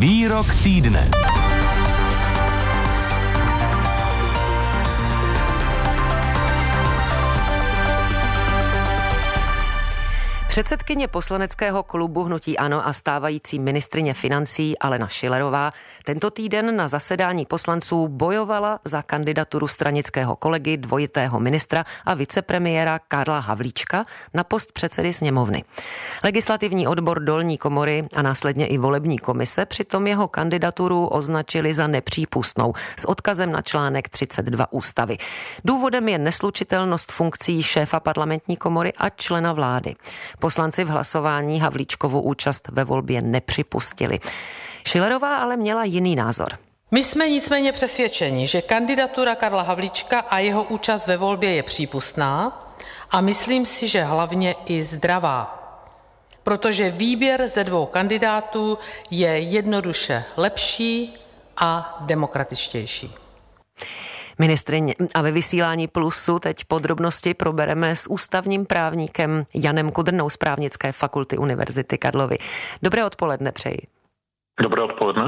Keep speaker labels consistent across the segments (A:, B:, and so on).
A: Výrok týdne.
B: Předsedkyně poslaneckého klubu Hnutí Ano a stávající ministrině financí Alena Šilerová tento týden na zasedání poslanců bojovala za kandidaturu stranického kolegy, dvojitého ministra a vicepremiéra Karla Havlíčka na post předsedy sněmovny. Legislativní odbor dolní komory a následně i volební komise přitom jeho kandidaturu označili za nepřípustnou s odkazem na článek 32 ústavy. Důvodem je neslučitelnost funkcí šéfa parlamentní komory a člena vlády. Poslanci v hlasování Havlíčkovu účast ve volbě nepřipustili. Šilerová ale měla jiný názor.
C: My jsme nicméně přesvědčeni, že kandidatura Karla Havlíčka a jeho účast ve volbě je přípustná a myslím si, že hlavně i zdravá. Protože výběr ze dvou kandidátů je jednoduše lepší a demokratičtější.
B: Ministrině a ve vysílání Plusu teď podrobnosti probereme s ústavním právníkem Janem Kudrnou z právnické fakulty Univerzity Karlovy. Dobré odpoledne přeji.
D: Dobré odpoledne.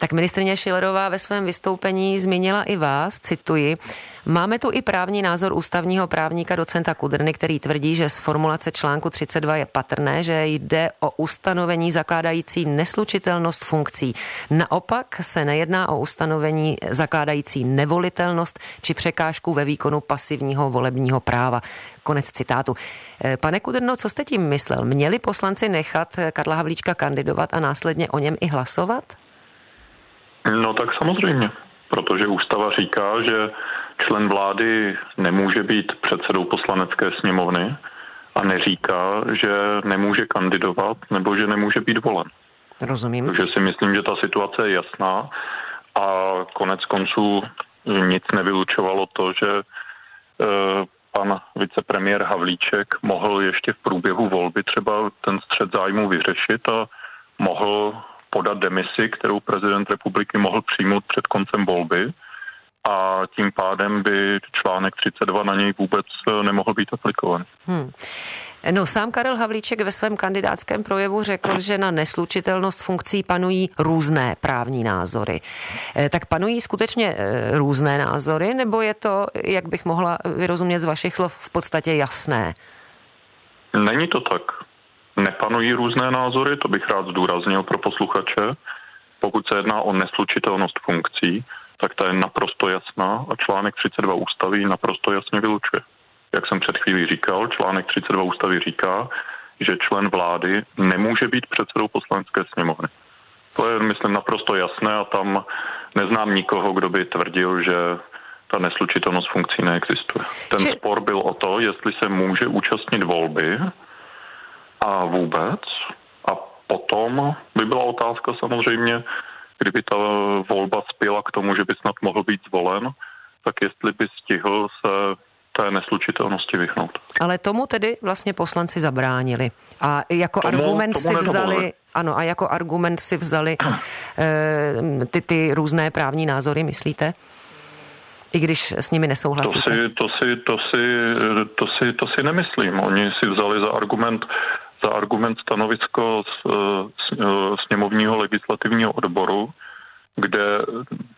B: Tak ministrině Šilerová ve svém vystoupení zmínila i vás, cituji, máme tu i právní názor ústavního právníka docenta Kudrny, který tvrdí, že z formulace článku 32 je patrné, že jde o ustanovení zakládající neslučitelnost funkcí. Naopak se nejedná o ustanovení zakládající nevolitelnost či překážku ve výkonu pasivního volebního práva. Konec citátu. Eh, pane Kudrno, co jste tím myslel? Měli poslanci nechat Karla Havlíčka kandidovat a následně o něm i hlasovat?
D: No tak samozřejmě, protože ústava říká, že člen vlády nemůže být předsedou poslanecké sněmovny a neříká, že nemůže kandidovat nebo že nemůže být volen.
B: Rozumím.
D: Takže si myslím, že ta situace je jasná a konec konců nic nevylučovalo to, že e, pan vicepremiér Havlíček mohl ještě v průběhu volby třeba ten střed zájmu vyřešit a mohl podat demisi, kterou prezident republiky mohl přijmout před koncem volby a tím pádem by článek 32 na něj vůbec eh, nemohl být aplikován. Hmm.
B: No sám Karel Havlíček ve svém kandidátském projevu řekl, že na neslučitelnost funkcí panují různé právní názory. Eh, tak panují skutečně eh, různé názory, nebo je to, jak bych mohla vyrozumět z vašich slov, v podstatě jasné?
D: Není to tak nepanují různé názory, to bych rád zdůraznil pro posluchače. Pokud se jedná o neslučitelnost funkcí, tak ta je naprosto jasná a článek 32 ústavy naprosto jasně vylučuje. Jak jsem před chvílí říkal, článek 32 ústavy říká, že člen vlády nemůže být předsedou poslanecké sněmovny. To je, myslím, naprosto jasné a tam neznám nikoho, kdo by tvrdil, že ta neslučitelnost funkcí neexistuje. Ten spor byl o to, jestli se může účastnit volby, a vůbec. A potom by byla otázka samozřejmě, kdyby ta volba spěla k tomu, že by snad mohl být zvolen, tak jestli by stihl se té neslučitelnosti vyhnout.
B: Ale tomu tedy vlastně poslanci zabránili. A jako tomu, argument tomu si vzali, ano, a jako argument si vzali e, ty, ty různé právní názory, myslíte? I když s nimi nesouhlasíte?
D: To si, to si, to si, to si, to si nemyslím. Oni si vzali za argument za argument stanovisko z, z, sněmovního legislativního odboru, kde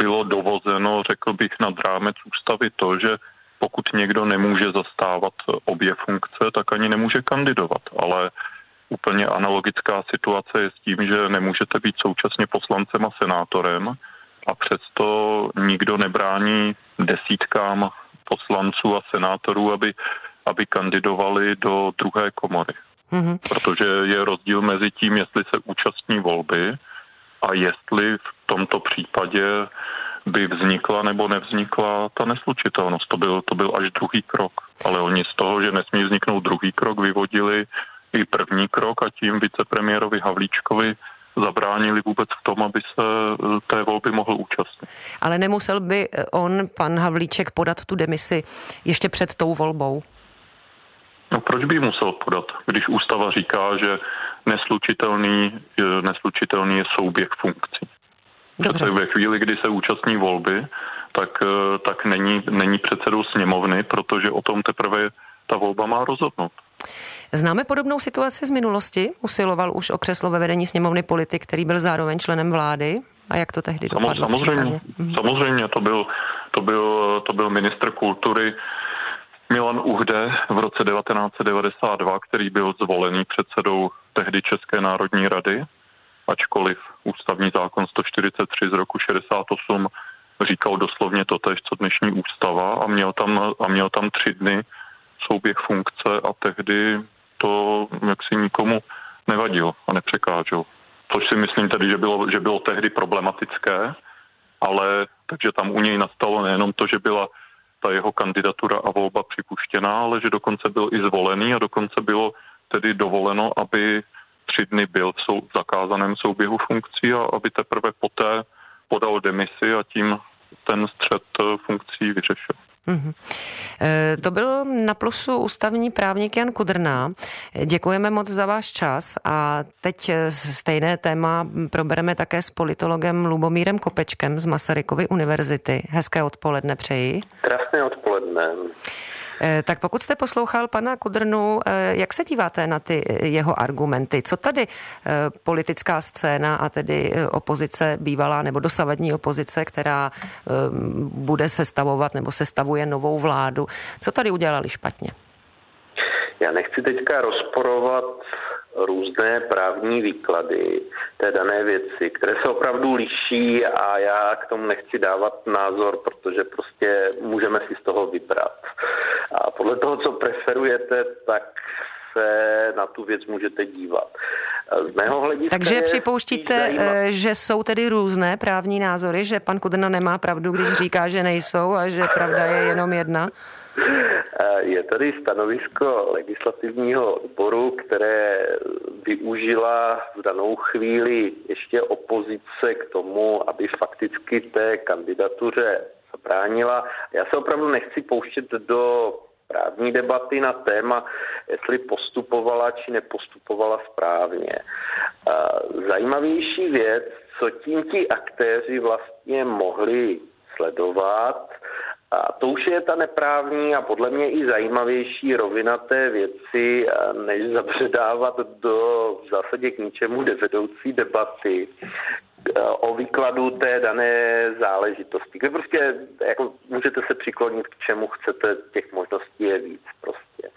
D: bylo dovozeno, řekl bych, nad rámec ústavy to, že pokud někdo nemůže zastávat obě funkce, tak ani nemůže kandidovat. Ale úplně analogická situace je s tím, že nemůžete být současně poslancem a senátorem a přesto nikdo nebrání desítkám poslanců a senátorů, aby, aby kandidovali do druhé komory. Mm-hmm. Protože je rozdíl mezi tím, jestli se účastní volby a jestli v tomto případě by vznikla nebo nevznikla ta neslučitelnost. To byl, to byl až druhý krok. Ale oni z toho, že nesmí vzniknout druhý krok, vyvodili i první krok a tím vicepremiérovi Havlíčkovi zabránili vůbec v tom, aby se eh, té volby mohl účastnit.
B: Ale nemusel by on, pan Havlíček, podat tu demisi ještě před tou volbou?
D: No proč by musel podat, když ústava říká, že neslučitelný, neslučitelný je souběh funkcí. Dobře. ve chvíli, kdy se účastní volby, tak, eh, tak není, není předsedou sněmovny, protože o tom teprve ta volba má rozhodnout.
B: Známe podobnou situaci z minulosti? Usiloval už o křeslo ve vedení sněmovny politik, který byl zároveň členem vlády? A jak to tehdy dopadlo?
D: Samozřejmě, mhm. samozřejmě to byl, to, byl, to byl ministr kultury Milan Uhde v roce 1992, který byl zvolený předsedou tehdy České národní rady, ačkoliv ústavní zákon 143 z roku 68 říkal doslovně to tež, co dnešní ústava a měl tam, a měl tam tři dny souběh funkce a tehdy to jaksi nikomu nevadilo a nepřekážel. Což si myslím tedy, že bylo, že bylo tehdy problematické, ale takže tam u něj nastalo nejenom to, že byla ta jeho kandidatura a volba připuštěná, ale že dokonce byl i zvolený a dokonce bylo tedy dovoleno, aby tři dny byl v sou, zakázaném souběhu funkcí a aby teprve poté podal demisi a tím ten střed funkcí vyřešil. Mm-hmm.
B: To byl na plusu ústavní právník Jan Kudrná. Děkujeme moc za váš čas a teď e, stejné téma probereme také s politologem Lubomírem Kopečkem z Masarykovy univerzity. Hezké odpoledne přeji.
A: Krásné odpoledne.
B: Eh, tak pokud jste poslouchal pana Kudrnu, eh, jak se díváte na ty eh, jeho argumenty? Co tady politická scéna a tedy opozice bývalá nebo dosavadní opozice, která bude sestavovat nebo sestavuje novou vládu, co tady udělali špatně?
A: Já nechci teďka rozporovat různé právní výklady té dané věci, které se opravdu liší a já k tomu nechci dávat názor, protože prostě můžeme si z toho vybrat. A podle toho, co preferujete, tak se na tu věc můžete dívat. Z mého hlediska
B: Takže připouštíte, eh, že jsou tedy různé právní názory, že pan Kudrna nemá pravdu, když říká, že nejsou a že pravda je jenom jedna?
A: Je tady stanovisko legislativního odboru, které využila v danou chvíli ještě opozice k tomu, aby fakticky té kandidatuře zabránila. Já se opravdu nechci pouštět do právní debaty na téma, jestli postupovala či nepostupovala správně. Zajímavější věc, co tím ti aktéři vlastně mohli sledovat, a to už je ta neprávní a podle mě i zajímavější rovina té věci, než zabředávat do v zásadě k ničemu nevedoucí debaty o výkladu té dané záležitosti. Kde prostě jako můžete se přiklonit k čemu chcete, těch možností je víc prostě.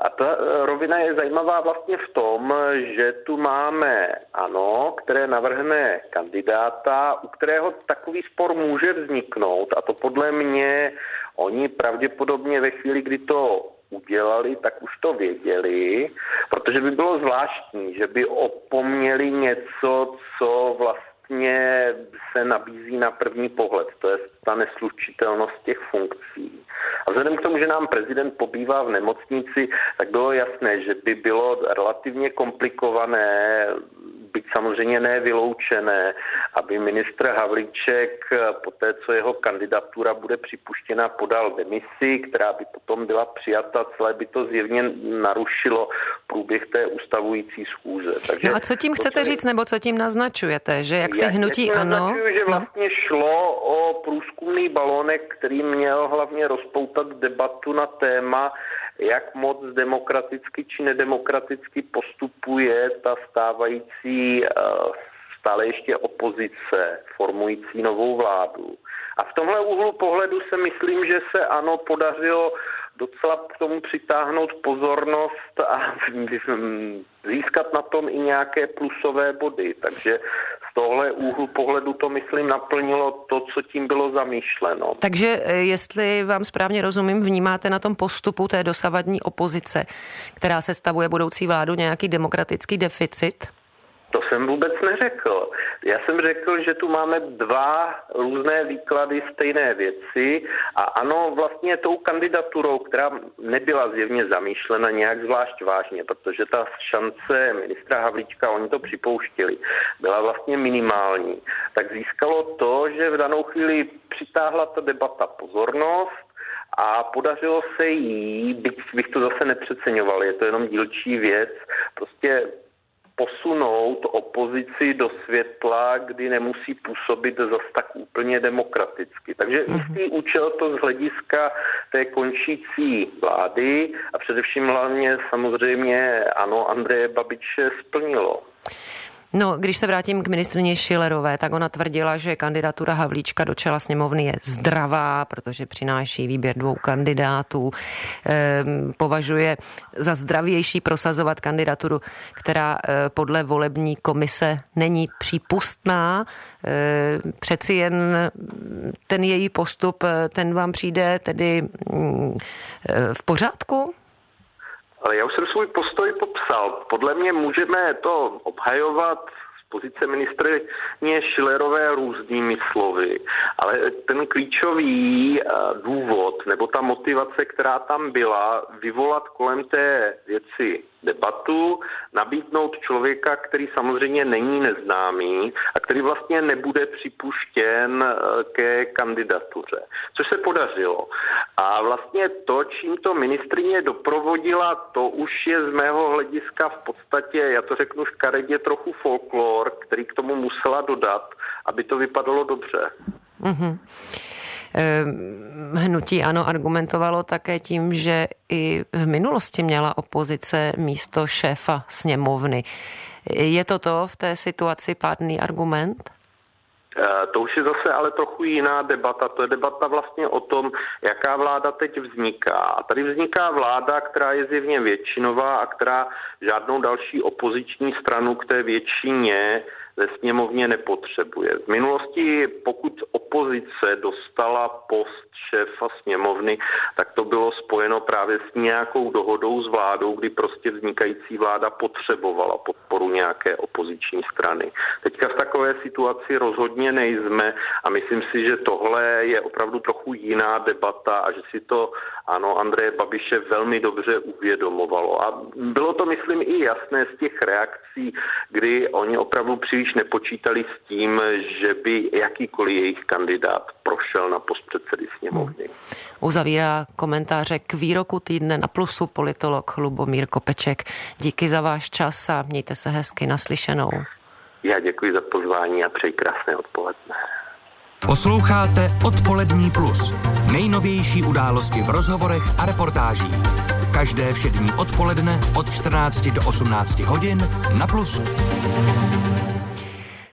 A: A ta rovina je zajímavá vlastně v tom, že tu máme ANO, které navrhne kandidáta, u kterého takový spor může vzniknout a to podle mě oni pravděpodobně ve chvíli, kdy to udělali, tak už to věděli, protože by bylo zvláštní, že by opomněli něco, co vlastně se nabízí na první pohled, to je ta neslučitelnost těch funkcí. A vzhledem k tomu, že nám prezident pobývá v nemocnici, tak bylo jasné, že by bylo relativně komplikované byť samozřejmě nevyloučené, aby ministr Havlíček po té, co jeho kandidatura bude připuštěna, podal demisi, která by potom byla přijata, celé by to zjevně narušilo průběh té ustavující schůze.
B: Takže no a co tím chcete říct, nebo co tím naznačujete, že jak se hnutí ano?
A: Naznačuju, že no. vlastně no. šlo o průzkumný balonek, který měl hlavně rozpoutat debatu na téma, jak moc demokraticky či nedemokraticky postupuje ta stávající eh, stále ještě opozice formující novou vládu. A v tomhle úhlu pohledu se myslím, že se ano podařilo docela k tomu přitáhnout pozornost a získat na tom i nějaké plusové body. Takže tohle úhlu pohledu to, myslím, naplnilo to, co tím bylo zamýšleno.
B: Takže eh, jestli vám správně rozumím, vnímáte na tom postupu té dosavadní opozice, která se stavuje budoucí vládu, nějaký demokratický deficit?
A: To jsem vůbec neřekl. Já jsem řekl, že tu máme dva různé výklady stejné věci a ano, vlastně tou kandidaturou, která nebyla zjevně zamýšlena nějak zvlášť vážně, protože ta šance ministra Havlíčka, oni to připouštěli, byla vlastně minimální, tak získalo to, že v danou chvíli přitáhla ta debata pozornost, a podařilo se jí, byť bych to zase nepřeceňoval, je to jenom dílčí věc, prostě posunout opozici do světla, kdy nemusí působit zas tak úplně demokraticky. Takže mhm. jistý účel to z hlediska té končící vlády a především hlavně samozřejmě ano, Andreje Babiče splnilo.
B: No, když se vrátím k ministrně Šilerové, tak ona tvrdila, že kandidatura Havlíčka do čela sněmovny je zdravá, protože přináší výběr dvou kandidátů. Ehm, považuje za zdravější prosazovat kandidaturu, která e, podle volební komise není přípustná. E, přeci jen ten její postup, e, ten vám přijde tedy e, v pořádku?
A: Ale já už jsem svůj postoj popsal. Podle mě můžeme to obhajovat pozice ministrině Šilerové různými slovy, ale ten klíčový eh, důvod nebo ta motivace, která tam byla, vyvolat kolem té věci debatu, nabídnout člověka, který samozřejmě není neznámý a který vlastně nebude připuštěn eh, ke kandidatuře, což se podařilo. A vlastně to, čím to ministrině doprovodila, to už je z mého hlediska v podstatě, já to řeknu škaredě, trochu folklor, který k tomu musela dodat, aby to vypadalo dobře. Mm-hmm.
B: Hnutí ano argumentovalo také tím, že i v minulosti měla opozice místo šéfa sněmovny. Je to to v té situaci pádný argument?
A: Eh, to už je zase ale trochu jiná debata. To je debata vlastně o tom, jaká vláda teď vzniká. A tady vzniká vláda, která je zjevně většinová a která žádnou další opoziční stranu k té většině ve sněmovně nepotřebuje. V minulosti, pokud opozice dostala post šéfa sněmovny, tak to bylo spojeno právě s nějakou dohodou s vládou, kdy prostě vznikající vláda potřebovala podporu nějaké opoziční strany. Teďka v takové situaci rozhodně nejsme a myslím si, že tohle je opravdu trochu jiná debata a že si to, ano, Andreje Babiše velmi dobře uvědomovalo. A bylo to, myslím, i jasné z těch reakcí, kdy oni opravdu příliš nepočítali s tím, že by jakýkoliv jejich kandidát prošel na post předsedy sněmovny. Hmm.
B: Uzavírá komentáře k výroku týdne na plusu politolog Lubomír Kopeček. Díky za váš čas a mějte se hezky naslyšenou.
A: Já děkuji za pozvání a přeji krásné odpoledne.
E: Posloucháte Odpolední plus. Nejnovější události v rozhovorech a reportážích. Každé všední odpoledne od 14 do 18 hodin na plusu.